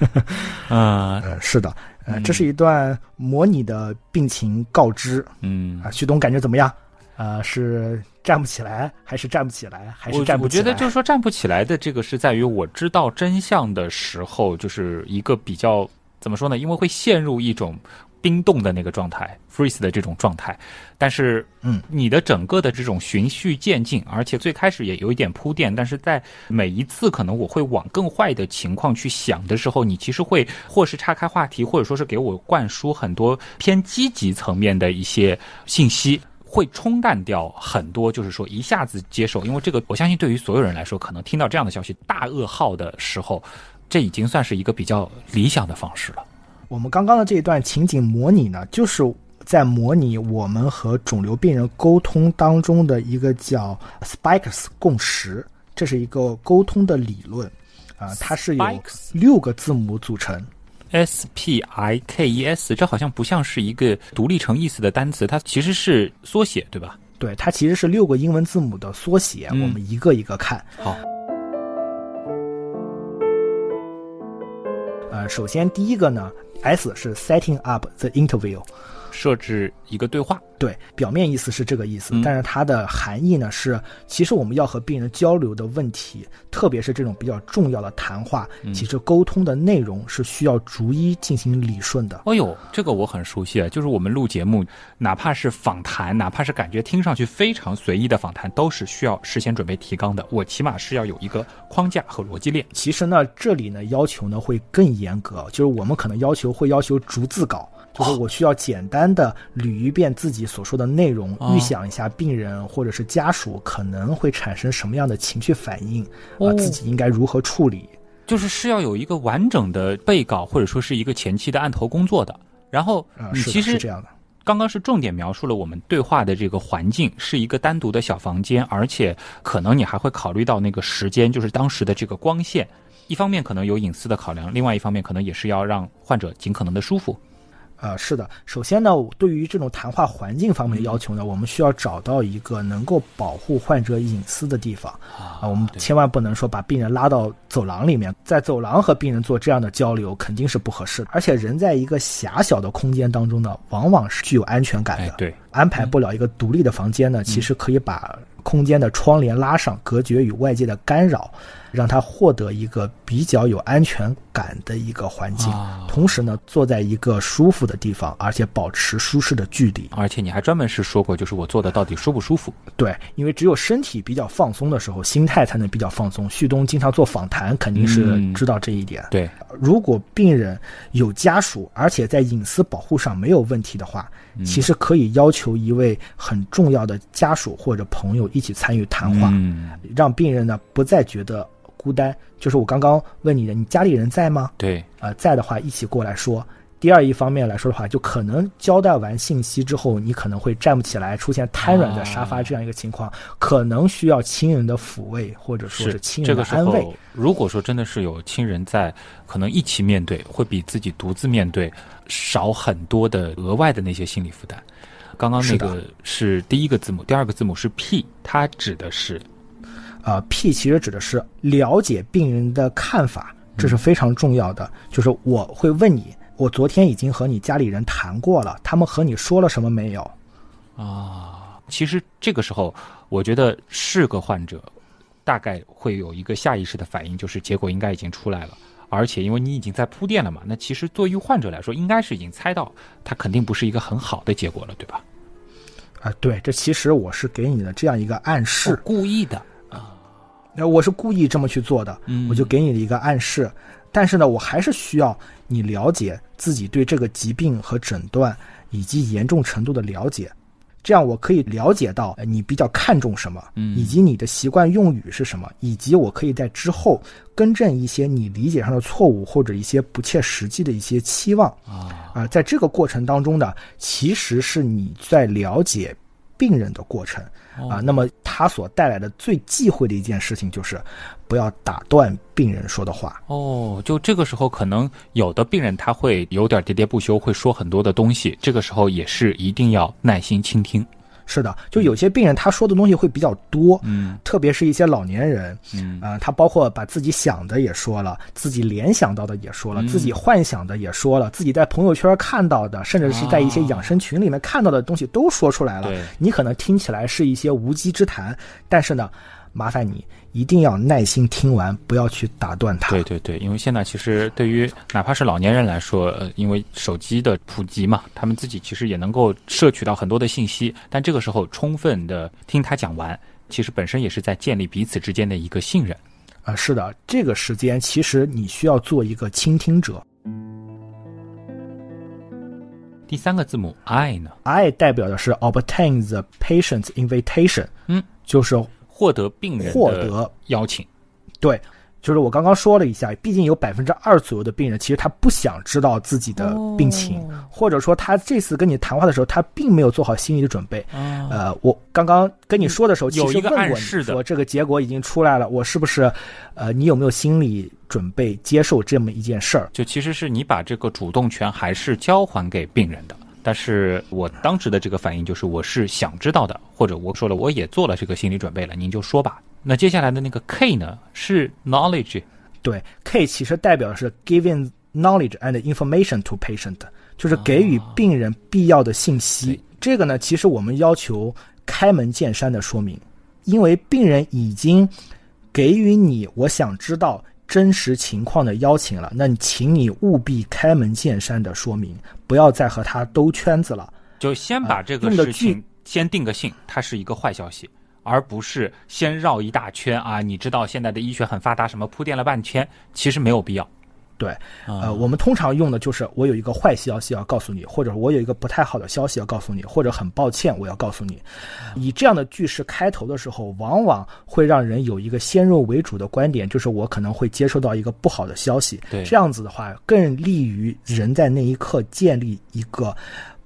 嗯，是的，呃，这是一段模拟的病情告知。嗯，啊，徐东感觉怎么样？呃，是站不起来，还是站不起来，还是站不起来？我觉得就是说站不起来的这个是在于我知道真相的时候，就是一个比较怎么说呢？因为会陷入一种冰冻的那个状态，freeze 的这种状态。但是，嗯，你的整个的这种循序渐进，而且最开始也有一点铺垫，但是在每一次可能我会往更坏的情况去想的时候，你其实会或是岔开话题，或者说是给我灌输很多偏积极层面的一些信息。会冲淡掉很多，就是说一下子接受，因为这个我相信对于所有人来说，可能听到这样的消息大噩耗的时候，这已经算是一个比较理想的方式了。我们刚刚的这一段情景模拟呢，就是在模拟我们和肿瘤病人沟通当中的一个叫 Spikes 共识，这是一个沟通的理论，啊，它是由六个字母组成。S P I K E S，这好像不像是一个独立成意思的单词，它其实是缩写，对吧？对，它其实是六个英文字母的缩写。我们一个一个看。好。呃，首先第一个呢，S 是 setting up the interview。设置一个对话，对，表面意思是这个意思，但是它的含义呢是，其实我们要和病人交流的问题，特别是这种比较重要的谈话，其实沟通的内容是需要逐一进行理顺的。哦呦，这个我很熟悉啊，就是我们录节目，哪怕是访谈，哪怕是感觉听上去非常随意的访谈，都是需要事先准备提纲的。我起码是要有一个框架和逻辑链。其实呢，这里呢要求呢会更严格，就是我们可能要求会要求逐字稿。就是我需要简单的捋一遍自己所说的内容，预想一下病人或者是家属可能会产生什么样的情绪反应，啊，自己应该如何处理，就是是要有一个完整的备稿或者说是一个前期的案头工作的。然后你其实这样的，刚刚是重点描述了我们对话的这个环境是一个单独的小房间，而且可能你还会考虑到那个时间，就是当时的这个光线，一方面可能有隐私的考量，另外一方面可能也是要让患者尽可能的舒服。呃，是的。首先呢，对于这种谈话环境方面的要求呢，我们需要找到一个能够保护患者隐私的地方啊。我们千万不能说把病人拉到走廊里面，在走廊和病人做这样的交流肯定是不合适的。而且人在一个狭小的空间当中呢，往往是具有安全感的。对，安排不了一个独立的房间呢，其实可以把空间的窗帘拉上，隔绝与外界的干扰。让他获得一个比较有安全感的一个环境，同时呢，坐在一个舒服的地方，而且保持舒适的距离。而且你还专门是说过，就是我坐的到底舒不舒服？对，因为只有身体比较放松的时候，心态才能比较放松。旭东经常做访谈，肯定是知道这一点。对，如果病人有家属，而且在隐私保护上没有问题的话，其实可以要求一位很重要的家属或者朋友一起参与谈话，让病人呢不再觉得。孤单就是我刚刚问你的，你家里人在吗？对，呃，在的话一起过来说。第二一方面来说的话，就可能交代完信息之后，你可能会站不起来，出现瘫软在沙发这样一个情况，可能需要亲人的抚慰或者说是亲人的安慰。如果说真的是有亲人在，可能一起面对会比自己独自面对少很多的额外的那些心理负担。刚刚那个是第一个字母，第二个字母是 P，它指的是。呃，P 其实指的是了解病人的看法，这是非常重要的。就是我会问你，我昨天已经和你家里人谈过了，他们和你说了什么没有？啊，其实这个时候，我觉得是个患者，大概会有一个下意识的反应，就是结果应该已经出来了。而且因为你已经在铺垫了嘛，那其实对于患者来说，应该是已经猜到，他肯定不是一个很好的结果了，对吧？啊，对，这其实我是给你的这样一个暗示，故意的啊，那我是故意这么去做的，我就给你的一个暗示。但是呢，我还是需要你了解自己对这个疾病和诊断以及严重程度的了解。这样我可以了解到你比较看重什么，以及你的习惯用语是什么，以及我可以在之后更正一些你理解上的错误或者一些不切实际的一些期望啊啊，在这个过程当中呢，其实是你在了解病人的过程。啊，那么他所带来的最忌讳的一件事情就是，不要打断病人说的话。哦，就这个时候，可能有的病人他会有点喋喋不休，会说很多的东西，这个时候也是一定要耐心倾听。是的，就有些病人他说的东西会比较多，嗯，特别是一些老年人，嗯，啊，他包括把自己想的也说了，自己联想到的也说了，自己幻想的也说了，自己在朋友圈看到的，甚至是在一些养生群里面看到的东西都说出来了。你可能听起来是一些无稽之谈，但是呢。麻烦你一定要耐心听完，不要去打断他。对对对，因为现在其实对于哪怕是老年人来说，呃，因为手机的普及嘛，他们自己其实也能够摄取到很多的信息。但这个时候充分的听他讲完，其实本身也是在建立彼此之间的一个信任。啊，是的，这个时间其实你需要做一个倾听者。第三个字母 I 呢？I 代表的是 obtain the patient's invitation。嗯，就是。获得病人获得邀请，对，就是我刚刚说了一下，毕竟有百分之二左右的病人，其实他不想知道自己的病情，或者说他这次跟你谈话的时候，他并没有做好心理的准备。呃，我刚刚跟你说的时候，其实问过你说这个结果已经出来了，我是不是？呃，你有没有心理准备接受这么一件事儿？就其实是你把这个主动权还是交还给病人的。但是我当时的这个反应就是，我是想知道的，或者我说了，我也做了这个心理准备了，您就说吧。那接下来的那个 K 呢，是 knowledge，对，K 其实代表的是 giving knowledge and information to patient，就是给予病人必要的信息。这个呢，其实我们要求开门见山的说明，因为病人已经给予你，我想知道。真实情况的邀请了，那你请你务必开门见山的说明，不要再和他兜圈子了。就先把这个事情先定个性，它是一个坏消息，而不是先绕一大圈啊！你知道现在的医学很发达，什么铺垫了半天，其实没有必要。对，呃，我们通常用的就是我有一个坏消息要告诉你，或者我有一个不太好的消息要告诉你，或者很抱歉我要告诉你。以这样的句式开头的时候，往往会让人有一个先入为主的观点，就是我可能会接收到一个不好的消息。对，这样子的话，更利于人在那一刻建立一个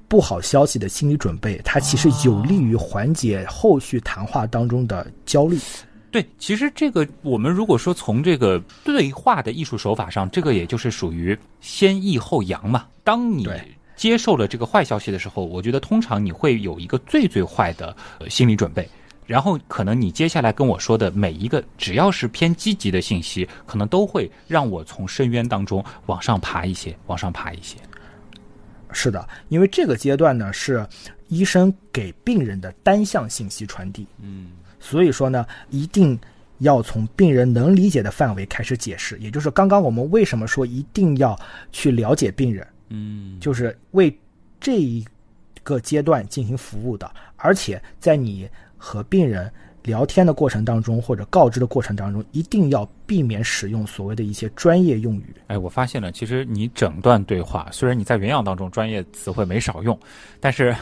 不好消息的心理准备，它其实有利于缓解后续谈话当中的焦虑。对，其实这个我们如果说从这个对话的艺术手法上，这个也就是属于先抑后扬嘛。当你接受了这个坏消息的时候，我觉得通常你会有一个最最坏的心理准备，然后可能你接下来跟我说的每一个只要是偏积极的信息，可能都会让我从深渊当中往上爬一些，往上爬一些。是的，因为这个阶段呢是医生给病人的单向信息传递。嗯。所以说呢，一定要从病人能理解的范围开始解释，也就是刚刚我们为什么说一定要去了解病人，嗯，就是为这一个阶段进行服务的，而且在你和病人聊天的过程当中或者告知的过程当中，一定要避免使用所谓的一些专业用语。哎，我发现了，其实你整段对话虽然你在原样当中专业词汇没少用，但是。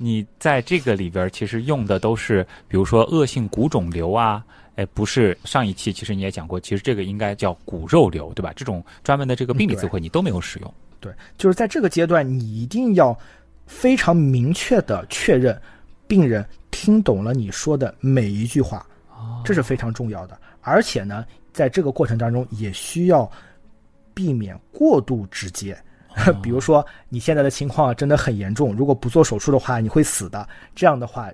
你在这个里边其实用的都是，比如说恶性骨肿瘤啊，哎，不是上一期其实你也讲过，其实这个应该叫骨肉瘤，对吧？这种专门的这个病理词汇你都没有使用。对，就是在这个阶段，你一定要非常明确的确认病人听懂了你说的每一句话，这是非常重要的。而且呢，在这个过程当中也需要避免过度直接。比如说，你现在的情况真的很严重，如果不做手术的话，你会死的。这样的话，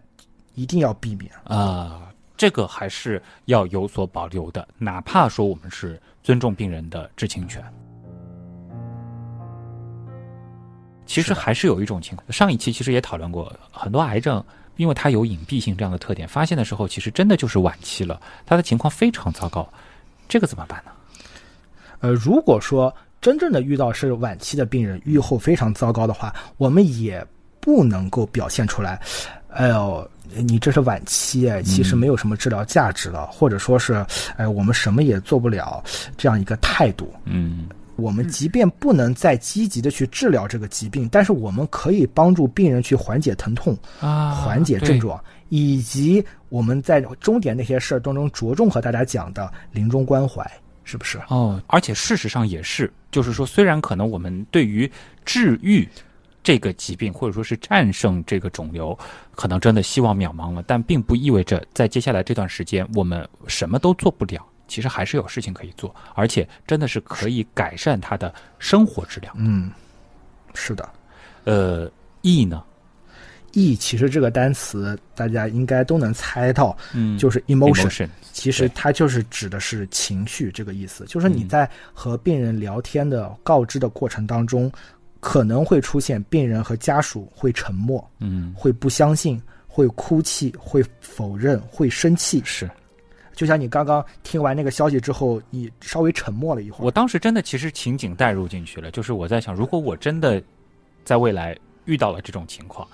一定要避免啊。这个还是要有所保留的，哪怕说我们是尊重病人的知情权。其实还是有一种情况，上一期其实也讨论过，很多癌症因为它有隐蔽性这样的特点，发现的时候其实真的就是晚期了，他的情况非常糟糕，这个怎么办呢？呃，如果说真正的遇到是晚期的病人，预后非常糟糕的话，我们也不能够表现出来，哎呦，你这是晚期，哎，其实没有什么治疗价值了，或者说是，哎，我们什么也做不了这样一个态度。嗯我们即便不能再积极的去治疗这个疾病，但是我们可以帮助病人去缓解疼痛、啊，缓解症状，以及我们在终点那些事儿当中着重和大家讲的临终关怀，是不是？哦，而且事实上也是，就是说，虽然可能我们对于治愈这个疾病，或者说是战胜这个肿瘤，可能真的希望渺茫了，但并不意味着在接下来这段时间我们什么都做不了。其实还是有事情可以做，而且真的是可以改善他的生活质量。嗯，是的。呃，意呢？意其实这个单词大家应该都能猜到，嗯就是 emotion。emotion 其实它就是指的是情绪这个意思，就是你在和病人聊天的告知的过程当中，可能会出现病人和家属会沉默，嗯，会不相信，会哭泣，会否认，会生气。是就像你刚刚听完那个消息之后，你稍微沉默了一会儿。我当时真的其实情景带入进去了，就是我在想，如果我真的在未来遇到了这种情况，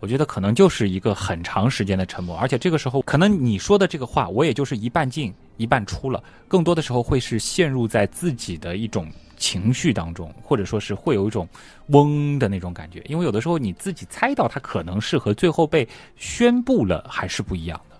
我觉得可能就是一个很长时间的沉默，而且这个时候可能你说的这个话，我也就是一半进一半出了，更多的时候会是陷入在自己的一种情绪当中，或者说是会有一种嗡的那种感觉，因为有的时候你自己猜到它可能是和最后被宣布了还是不一样的。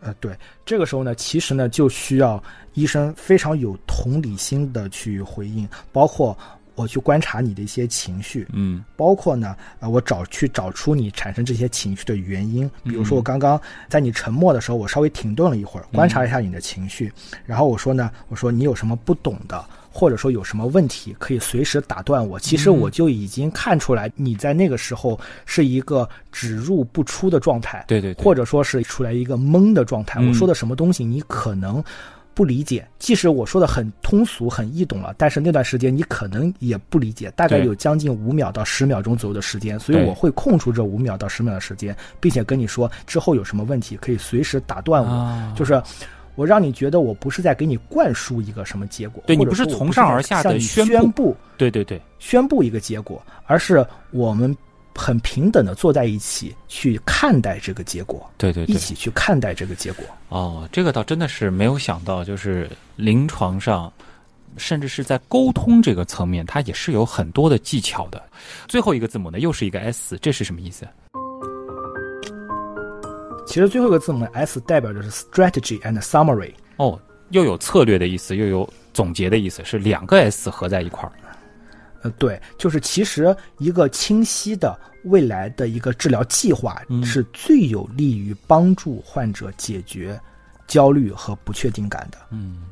呃，对，这个时候呢，其实呢就需要医生非常有同理心的去回应，包括我去观察你的一些情绪，嗯。包括呢，呃，我找去找出你产生这些情绪的原因。比如说，我刚刚在你沉默的时候，我稍微停顿了一会儿，观察一下你的情绪，然后我说呢，我说你有什么不懂的，或者说有什么问题，可以随时打断我。其实我就已经看出来，你在那个时候是一个只入不出的状态，对对对或者说是出来一个懵的状态。嗯我说的什么东西，你可能。不理解，即使我说的很通俗、很易懂了，但是那段时间你可能也不理解，大概有将近五秒到十秒钟左右的时间，所以我会空出这五秒到十秒的时间，并且跟你说之后有什么问题可以随时打断我，啊就是我让你觉得我不是在给你灌输一个什么结果，对你不是从上而下的宣布宣布对对对，宣布一个结果，而是我们很平等的坐在一起去看待这个结果，对对对一起去看待这个结果。哦，这个倒真的是没有想到，就是临床上，甚至是在沟通这个层面，它也是有很多的技巧的。最后一个字母呢，又是一个 S，这是什么意思？其实最后一个字母 S 代表的是 strategy and summary。哦，又有策略的意思，又有总结的意思，是两个 S 合在一块儿。呃，对，就是其实一个清晰的未来的一个治疗计划嗯是最有利于帮助患者解决焦虑和不确定感的。嗯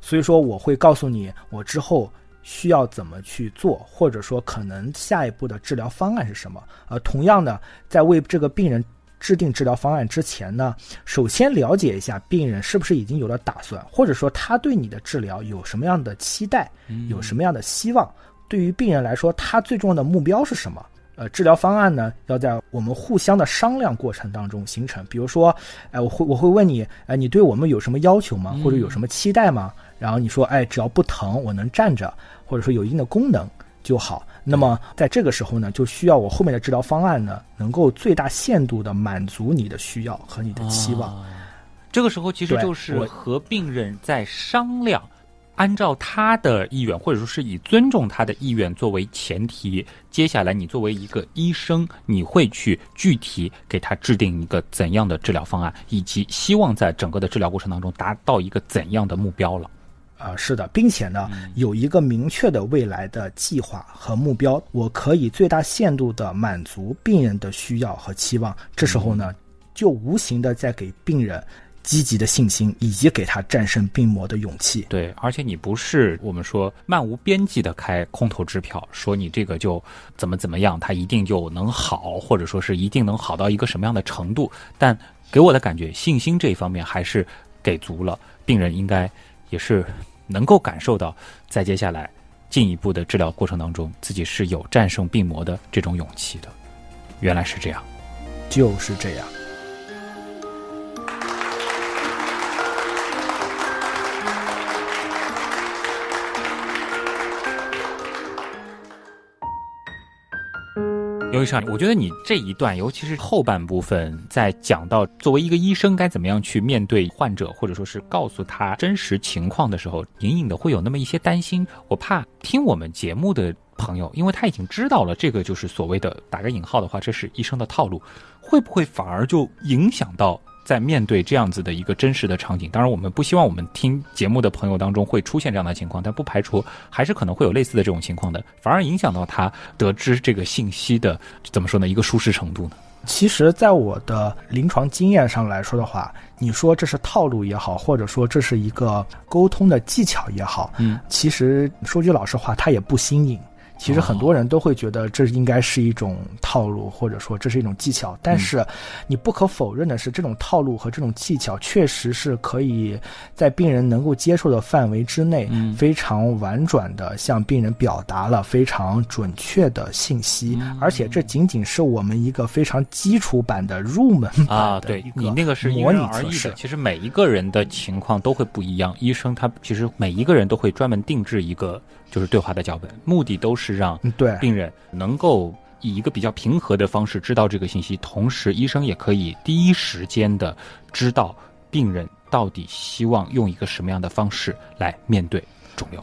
所以说，我会告诉你我之后需要怎么去做，或者说可能下一步的治疗方案是什么。呃，同样的，在为这个病人制定治疗方案之前呢，首先了解一下病人是不是已经有了打算，或者说他对你的治疗有什么样的期待，有什么样的希望。对于病人来说，他最重要的目标是什么？呃，治疗方案呢，要在我们互相的商量过程当中形成。比如说，哎、我会我会问你，哎、你对我们有什么要求吗？或者有什么期待吗？然后你说，哎，只要不疼，我能站着，或者说有一定的功能就好。那么在这个时候呢，就需要我后面的治疗方案呢，能够最大限度的满足你的需要和你的期望。啊这个时候其实就是和病人在商量，按照他的意愿，或者说是以尊重他的意愿作为前提，接下来你作为一个医生，你会去具体给他制定一个怎样的治疗方案，以及希望在整个的治疗过程当中达到一个怎样的目标了。啊、是的，并且呢，有一个明确的未来的计划和目标，我可以最大限度的满足病人的需要和期望。这时候呢，就无形的在给病人积极的信心，以及给他战胜病魔的勇气。对，而且你不是我们说漫无边际的开空头支票，说你这个就怎么怎么样，他一定就能好，或者说是一定能好到一个什么样的程度。但给我的感觉，信心这一方面还是给足了，病人应该也是能够感受到，在接下来进一步的治疗过程当中，自己是有战胜病魔的这种勇气的。原来是这样，就是这样。刘医生，我觉得你这一段，尤其是后半部分，在讲到作为一个医生该怎么样去面对患者，或者说是告诉他真实情况的时候，隐隐的会有那么一些担心。我怕听我们节目的朋友，因为他已经知道了这个就是所谓的打个引号的话，这是医生的套路，会不会反而就影响到？在面对这样子的一个真实的场景，当然我们不希望我们听节目的朋友当中会出现这样的情况，但不排除还是可能会有类似的这种情况的，反而影响到他得知这个信息的怎么说呢？一个舒适程度呢？其实，在我的临床经验上来说的话，你说这是套路也好，或者说这是一个沟通的技巧也好，嗯，其实说句老实话，它也不新颖。其实很多人都会觉得这应该是一种套路，或者说这是一种技巧。但是，你不可否认的是，这种套路和这种技巧确实是可以在病人能够接受的范围之内，非常婉转的向病人表达了非常准确的信息。而且，这仅仅是我们一个非常基础版的入门啊，对你那个是模拟而异的。其实每一个人的情况都会不一样，医生他其实每一个人都会专门定制一个。就是对话的脚本，目的都是让对病人能够以一个比较平和的方式知道这个信息，同时医生也可以第一时间的知道病人到底希望用一个什么样的方式来面对肿瘤。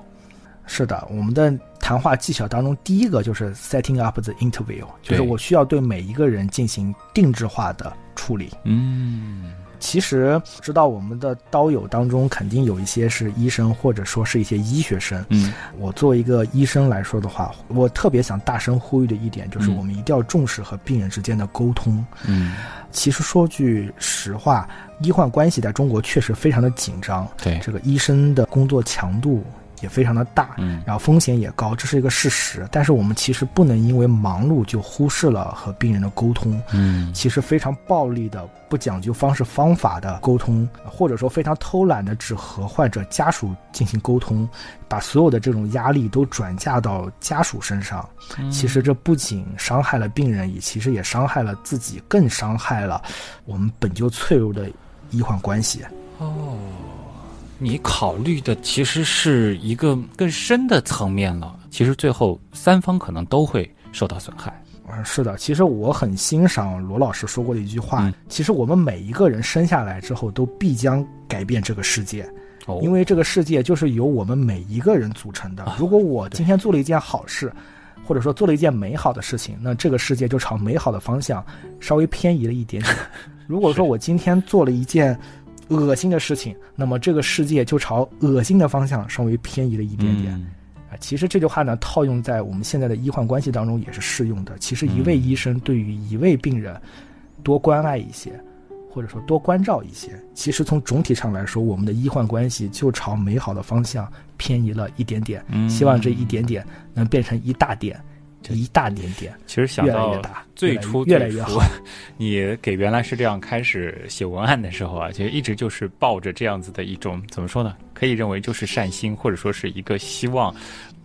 是的，我们的谈话技巧当中，第一个就是 setting up the interview，就是我需要对每一个人进行定制化的处理。嗯。其实知道我们的刀友当中肯定有一些是医生，或者说是一些医学生。嗯，我作为一个医生来说的话，我特别想大声呼吁的一点就是，我们一定要重视和病人之间的沟通。嗯，其实说句实话，医患关系在中国确实非常的紧张。对，这个医生的工作强度。也非常的大，嗯，然后风险也高，这是一个事实。但是我们其实不能因为忙碌就忽视了和病人的沟通，嗯，其实非常暴力的、不讲究方式方法的沟通，或者说非常偷懒的只和患者家属进行沟通，把所有的这种压力都转嫁到家属身上，其实这不仅伤害了病人，也其实也伤害了自己，更伤害了我们本就脆弱的医患关系。哦。你考虑的其实是一个更深的层面了。其实最后三方可能都会受到损害。嗯，是的。其实我很欣赏罗老师说过的一句话。其实我们每一个人生下来之后都必将改变这个世界，因为这个世界就是由我们每一个人组成的。如果我今天做了一件好事，或者说做了一件美好的事情，那这个世界就朝美好的方向稍微偏移了一点点。如果说我今天做了一件。恶心的事情，那么这个世界就朝恶心的方向稍微偏移了一点点。啊，其实这句话呢，套用在我们现在的医患关系当中也是适用的。其实一位医生对于一位病人多关爱一些，或者说多关照一些，其实从总体上来说，我们的医患关系就朝美好的方向偏移了一点点。希望这一点点能变成一大点。一大点点，其实想到最初越来越好。你给原来是这样开始写文案的时候啊，其实一直就是抱着这样子的一种怎么说呢？可以认为就是善心，或者说是一个希望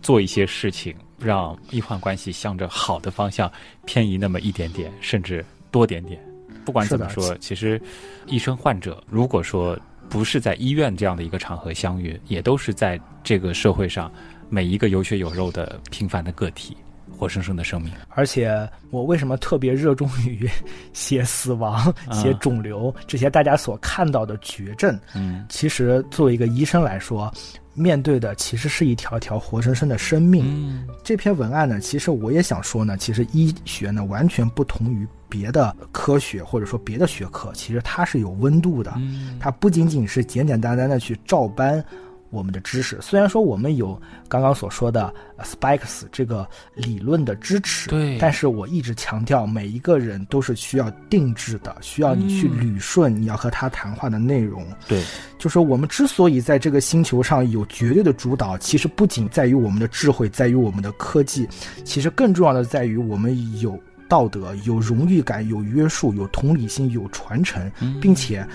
做一些事情，让医患关系向着好的方向偏移那么一点点，甚至多点点。不管怎么说，其实医生患者如果说不是在医院这样的一个场合相遇，也都是在这个社会上每一个有血有肉的平凡的个体。活生生的生命，而且我为什么特别热衷于 写死亡、写肿瘤这些大家所看到的绝症？嗯，其实作为一个医生来说，面对的其实是一条条活生生的生命。嗯，这篇文案呢，其实我也想说呢，其实医学呢完全不同于别的科学或者说别的学科，其实它是有温度的。嗯，它不仅仅是简简单单的去照搬。我们的知识。虽然说我们有刚刚所说的 Spikes 这个理论的支持，对，但是我一直强调每一个人都是需要定制的，需要你去捋顺你要和他谈话的内容。对，就是我们之所以在这个星球上有绝对的主导，其实不仅在于我们的智慧，在于我们的科技，其实更重要的在于我们有道德、有荣誉感、有约束、有同理心、有传承，并且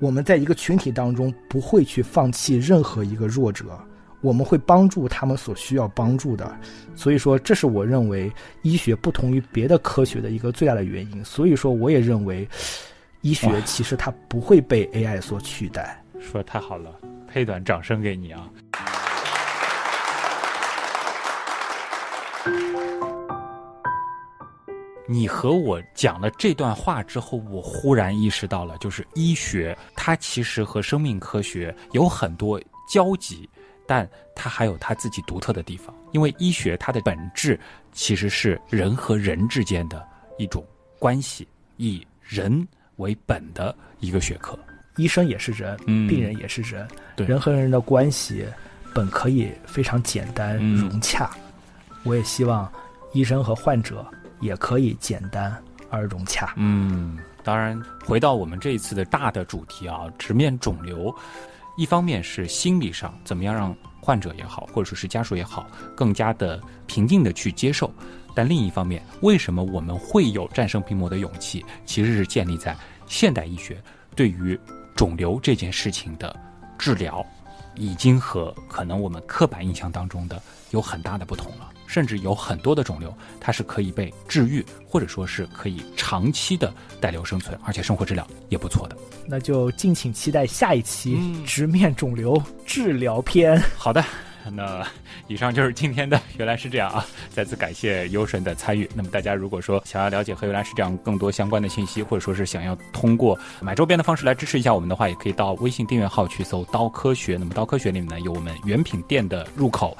我们在一个群体当中不会去放弃任何一个弱者，我们会帮助他们所需要帮助的。所以说，这是我认为医学不同于别的科学的一个最大的原因。所以说，我也认为医学其实它不会被 AI 所取代。说的太好了，配段掌声给你啊！你和我讲了这段话之后，我忽然意识到了，就是医学它其实和生命科学有很多交集，但它还有它自己独特的地方。因为医学它的本质其实是人和人之间的一种关系，以人为本的一个学科。医生也是人，病人也是人，人和人的关系本可以非常简单融洽。我也希望医生和患者。也可以简单而融洽。嗯，当然，回到我们这一次的大的主题啊，直面肿瘤，一方面是心理上怎么样让患者也好，或者说是家属也好，更加的平静的去接受；但另一方面，为什么我们会有战胜病魔的勇气？其实是建立在现代医学对于肿瘤这件事情的治疗，已经和可能我们刻板印象当中的有很大的不同了。甚至有很多的肿瘤，它是可以被治愈，或者说是可以长期的带瘤生存，而且生活质量也不错的。那就敬请期待下一期直面肿瘤治疗篇。好的。那以上就是今天的，原来是这样啊！再次感谢优神的参与。那么大家如果说想要了解和原来是这样更多相关的信息，或者说是想要通过买周边的方式来支持一下我们的话，也可以到微信订阅号去搜“刀科学”。那么“刀科学”里面呢有我们原品店的入口。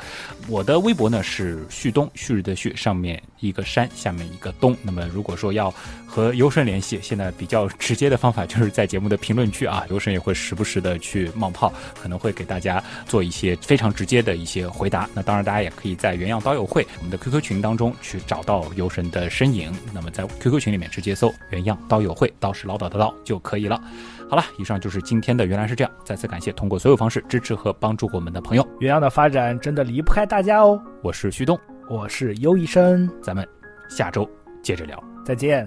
我的微博呢是旭东，旭日的旭，上面一个山，下面一个东。那么如果说要和优神联系，现在比较直接的方法就是在节目的评论区啊，优神也会时不时的去冒泡，可能会给大家做一些非常直接的。一些回答，那当然大家也可以在原样刀友会我们的 QQ 群当中去找到游神的身影。那么在 QQ 群里面直接搜“原样刀友会”，刀是唠叨的刀就可以了。好了，以上就是今天的原来是这样。再次感谢通过所有方式支持和帮助我们的朋友。原样的发展真的离不开大家哦。我是旭东，我是优医生，咱们下周接着聊，再见。